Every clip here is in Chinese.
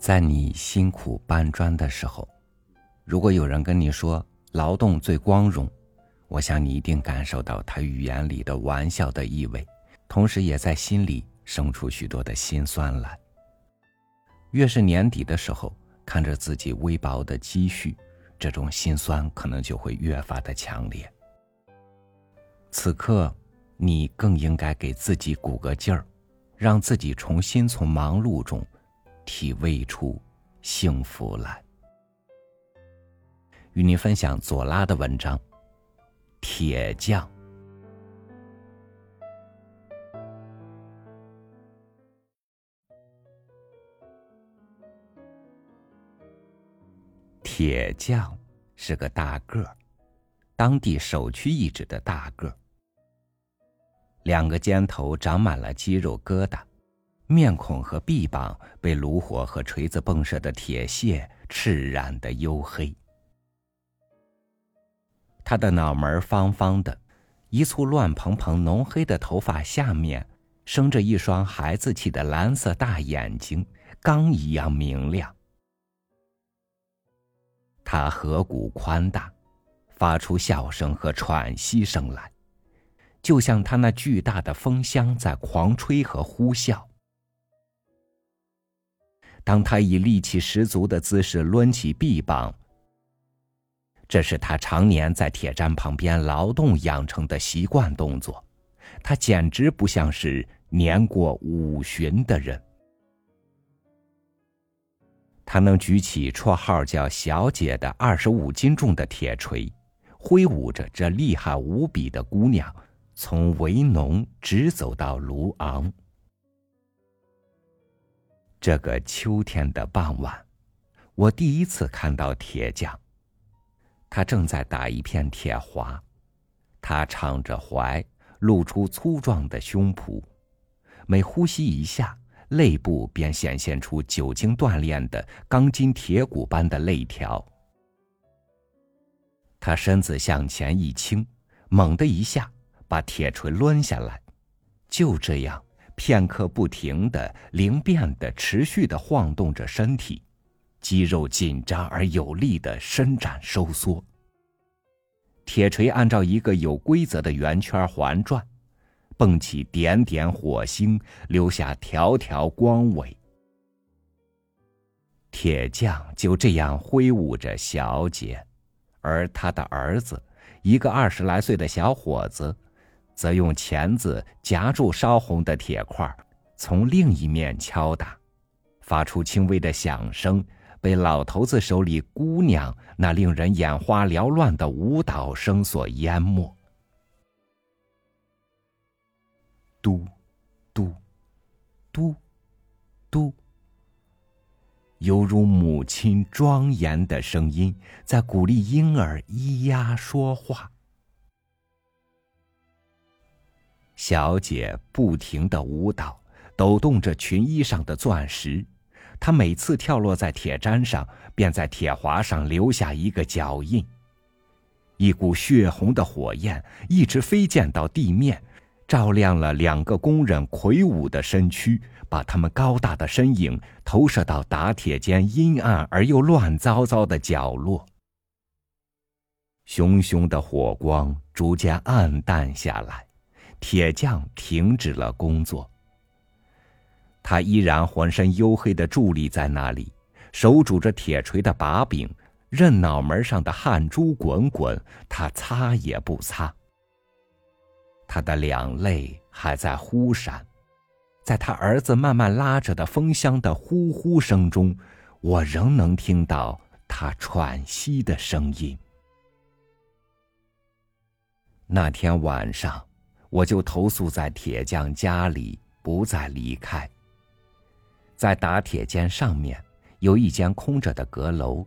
在你辛苦搬砖的时候，如果有人跟你说劳动最光荣，我想你一定感受到他语言里的玩笑的意味，同时也在心里生出许多的心酸来。越是年底的时候，看着自己微薄的积蓄，这种心酸可能就会越发的强烈。此刻，你更应该给自己鼓个劲儿，让自己重新从忙碌中。体味出幸福来。与您分享左拉的文章《铁匠》。铁匠是个大个儿，当地首屈一指的大个儿，两个肩头长满了肌肉疙瘩。面孔和臂膀被炉火和锤子迸射的铁屑赤染的黝黑。他的脑门方方的，一簇乱蓬蓬浓黑的头发下面生着一双孩子气的蓝色大眼睛，钢一样明亮。他颌骨宽大，发出笑声和喘息声来，就像他那巨大的风箱在狂吹和呼啸。当他以力气十足的姿势抡起臂膀，这是他常年在铁砧旁边劳动养成的习惯动作。他简直不像是年过五旬的人。他能举起绰号叫“小姐”的二十五斤重的铁锤，挥舞着这厉害无比的姑娘，从维农直走到卢昂。这个秋天的傍晚，我第一次看到铁匠。他正在打一片铁滑，他敞着怀，露出粗壮的胸脯，每呼吸一下，肋部便显现出久经锻炼的钢筋铁骨般的肋条。他身子向前一倾，猛的一下把铁锤抡下来，就这样。片刻不停的、灵便的、持续的晃动着身体，肌肉紧张而有力的伸展收缩。铁锤按照一个有规则的圆圈环转，蹦起点点火星，留下条条光尾。铁匠就这样挥舞着小姐，而他的儿子，一个二十来岁的小伙子。则用钳子夹住烧红的铁块，从另一面敲打，发出轻微的响声，被老头子手里姑娘那令人眼花缭乱的舞蹈声所淹没。嘟，嘟，嘟，嘟，犹如母亲庄严的声音在鼓励婴儿咿呀说话。小姐不停的舞蹈，抖动着裙衣上的钻石。她每次跳落在铁砧上，便在铁滑上留下一个脚印。一股血红的火焰一直飞溅到地面，照亮了两个工人魁梧的身躯，把他们高大的身影投射到打铁间阴暗而又乱糟糟的角落。熊熊的火光逐渐暗淡下来。铁匠停止了工作，他依然浑身黝黑的伫立在那里，手拄着铁锤的把柄，任脑门上的汗珠滚滚，他擦也不擦。他的两泪还在忽闪，在他儿子慢慢拉着的风箱的呼呼声中，我仍能听到他喘息的声音。那天晚上。我就投宿在铁匠家里，不再离开。在打铁间上面有一间空着的阁楼，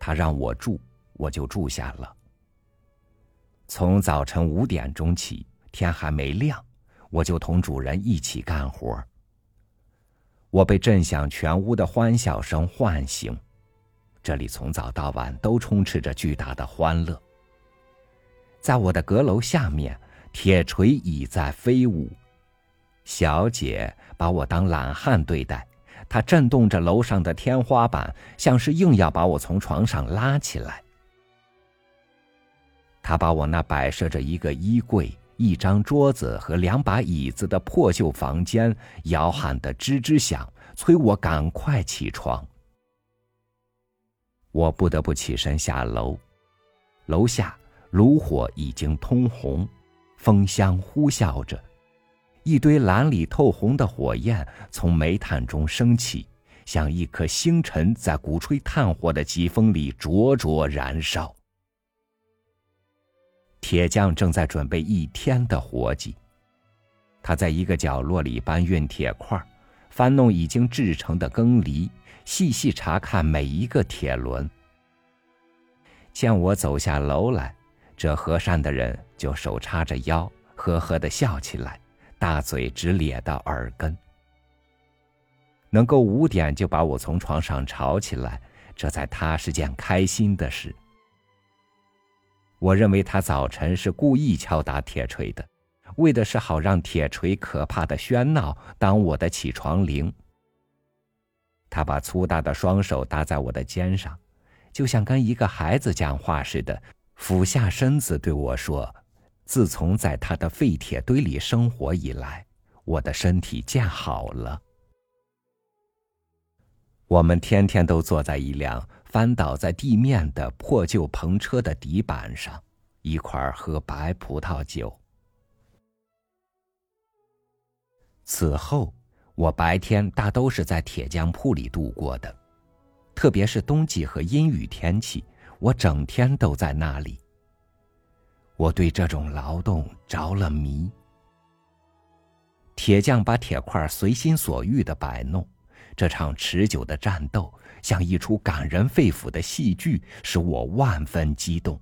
他让我住，我就住下了。从早晨五点钟起，天还没亮，我就同主人一起干活。我被震响全屋的欢笑声唤醒，这里从早到晚都充斥着巨大的欢乐。在我的阁楼下面。铁锤已在飞舞，小姐把我当懒汉对待，她震动着楼上的天花板，像是硬要把我从床上拉起来。他把我那摆设着一个衣柜、一张桌子和两把椅子的破旧房间摇撼得吱吱响，催我赶快起床。我不得不起身下楼，楼下炉火已经通红，风箱呼啸着。一堆蓝里透红的火焰从煤炭中升起，像一颗星辰在鼓吹炭火的疾风里灼灼燃烧。铁匠正在准备一天的活计。他在一个角落里搬运铁块，翻弄已经制成的耕犁，细细查看每一个铁轮。见我走下楼来，这和善的人就手叉着腰，呵呵的笑起来。大嘴直咧到耳根，能够五点就把我从床上吵起来，这在他是件开心的事。我认为他早晨是故意敲打铁锤的，为的是好让铁锤可怕的喧闹当我的起床铃。他把粗大的双手搭在我的肩上，就像跟一个孩子讲话似的，俯下身子对我说。自从在他的废铁堆里生活以来，我的身体渐好了。我们天天都坐在一辆翻倒在地面的破旧篷车的底板上，一块儿喝白葡萄酒。此后，我白天大都是在铁匠铺里度过的，特别是冬季和阴雨天气，我整天都在那里。我对这种劳动着了迷。铁匠把铁块随心所欲的摆弄，这场持久的战斗像一出感人肺腑的戏剧，使我万分激动。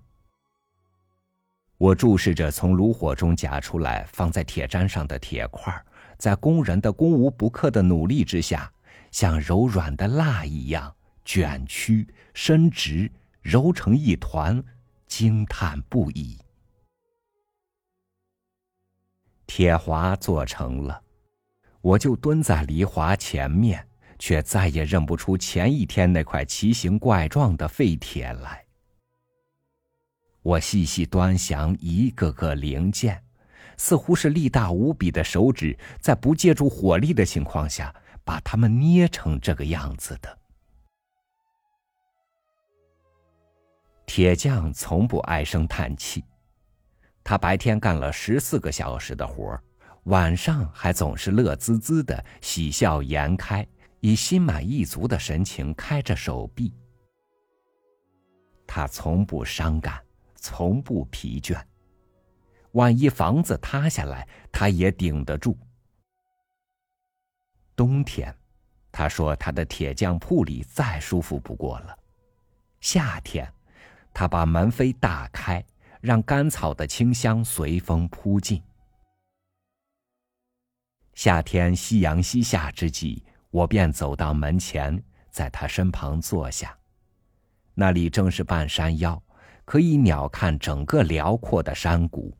我注视着从炉火中夹出来放在铁砧上的铁块，在工人的攻无不克的努力之下，像柔软的蜡一样卷曲、伸直、揉成一团，惊叹不已。铁华做成了，我就蹲在梨华前面，却再也认不出前一天那块奇形怪状的废铁来。我细细端详一个个零件，似乎是力大无比的手指在不借助火力的情况下把它们捏成这个样子的。铁匠从不唉声叹气。他白天干了十四个小时的活晚上还总是乐滋滋的，喜笑颜开，以心满意足的神情开着手臂。他从不伤感，从不疲倦。万一房子塌下来，他也顶得住。冬天，他说他的铁匠铺里再舒服不过了。夏天，他把门扉打开。让干草的清香随风扑进。夏天夕阳西下之际，我便走到门前，在他身旁坐下。那里正是半山腰，可以鸟瞰整个辽阔的山谷。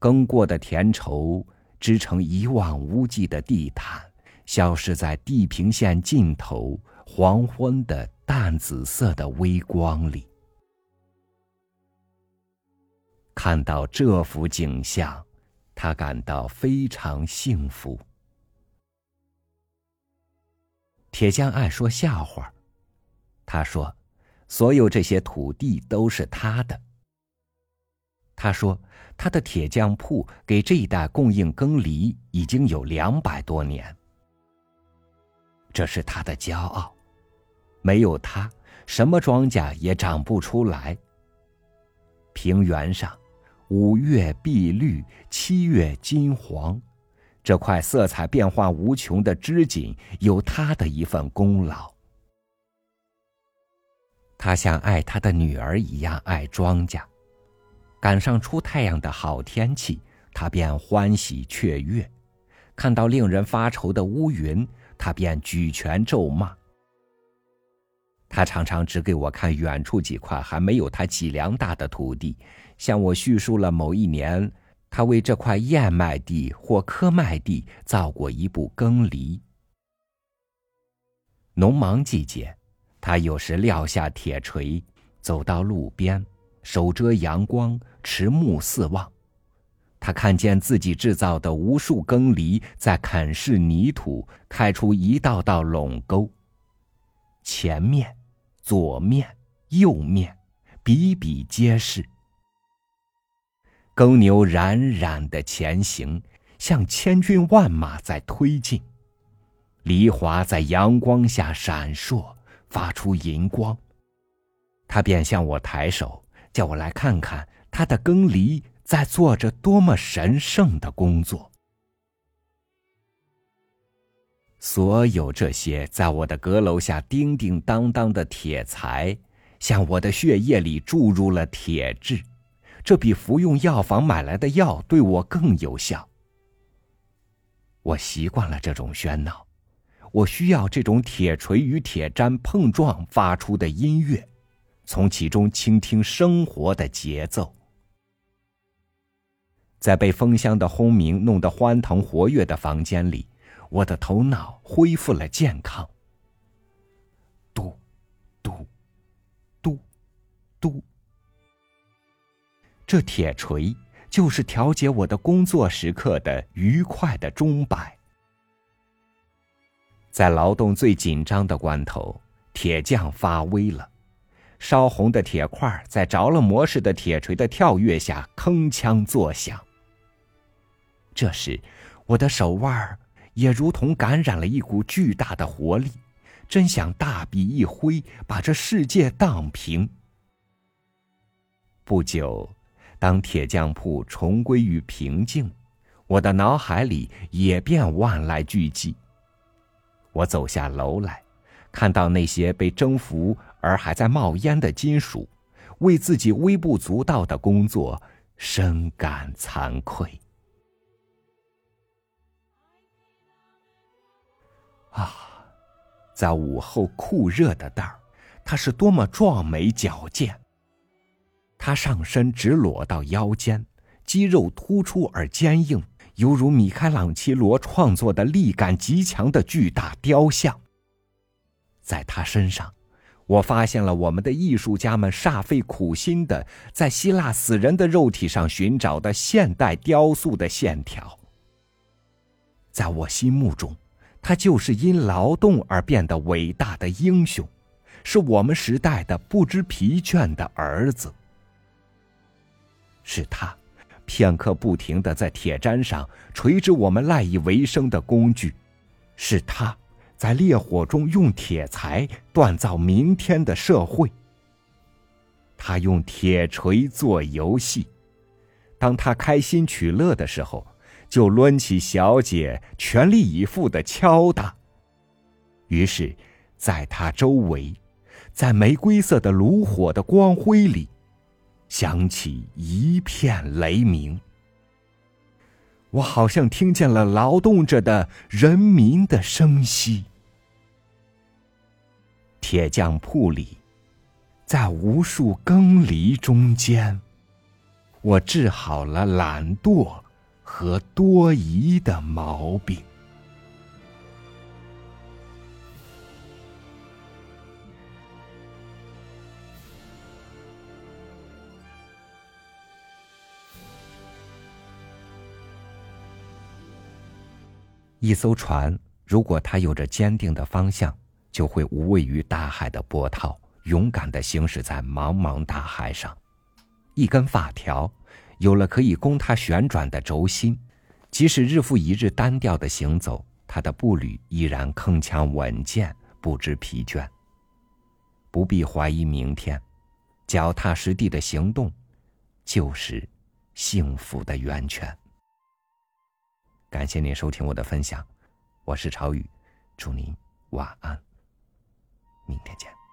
耕过的田畴织成一望无际的地毯，消失在地平线尽头黄昏的淡紫色的微光里。看到这幅景象，他感到非常幸福。铁匠爱说笑话，他说：“所有这些土地都是他的。”他说：“他的铁匠铺给这一带供应耕犁已经有两百多年，这是他的骄傲。没有他，什么庄稼也长不出来。平原上。”五月碧绿，七月金黄，这块色彩变化无穷的织锦有他的一份功劳。他像爱他的女儿一样爱庄稼，赶上出太阳的好天气，他便欢喜雀跃；看到令人发愁的乌云，他便举拳咒骂。他常常只给我看远处几块还没有他脊梁大的土地。向我叙述了某一年，他为这块燕麦地或科麦地造过一部耕犁。农忙季节，他有时撂下铁锤，走到路边，手遮阳光，持目四望。他看见自己制造的无数耕犁在啃噬泥土，开出一道道垄沟。前面、左面、右面，比比皆是。耕牛冉冉的前行，像千军万马在推进。梨花在阳光下闪烁，发出银光。他便向我抬手，叫我来看看他的耕犁。在做着多么神圣的工作！所有这些在我的阁楼下叮叮当当的铁材，向我的血液里注入了铁质，这比服用药房买来的药对我更有效。我习惯了这种喧闹，我需要这种铁锤与铁砧碰撞发出的音乐，从其中倾听生活的节奏。在被风箱的轰鸣弄得欢腾活跃的房间里，我的头脑恢复了健康。嘟，嘟，嘟，嘟。这铁锤就是调节我的工作时刻的愉快的钟摆。在劳动最紧张的关头，铁匠发威了，烧红的铁块在着了魔似的铁锤的跳跃下铿锵作响。这时，我的手腕儿也如同感染了一股巨大的活力，真想大笔一挥，把这世界荡平。不久，当铁匠铺重归于平静，我的脑海里也便万籁俱寂。我走下楼来，看到那些被征服而还在冒烟的金属，为自己微不足道的工作深感惭愧。啊，在午后酷热的那儿，他是多么壮美矫健！他上身直裸到腰间，肌肉突出而坚硬，犹如米开朗基罗创作的力感极强的巨大雕像。在他身上，我发现了我们的艺术家们煞费苦心的在希腊死人的肉体上寻找的现代雕塑的线条。在我心目中。他就是因劳动而变得伟大的英雄，是我们时代的不知疲倦的儿子。是他，片刻不停的在铁砧上锤制我们赖以为生的工具；是他，在烈火中用铁材锻造明天的社会。他用铁锤做游戏，当他开心取乐的时候。就抡起小姐，全力以赴的敲打。于是，在他周围，在玫瑰色的炉火的光辉里，响起一片雷鸣。我好像听见了劳动着的人民的声息。铁匠铺里，在无数耕犁中间，我治好了懒惰。和多疑的毛病。一艘船，如果它有着坚定的方向，就会无畏于大海的波涛，勇敢的行驶在茫茫大海上。一根发条。有了可以供它旋转的轴心，即使日复一日单调的行走，它的步履依然铿锵稳健，不知疲倦。不必怀疑明天，脚踏实地的行动，就是幸福的源泉。感谢您收听我的分享，我是朝雨，祝您晚安，明天见。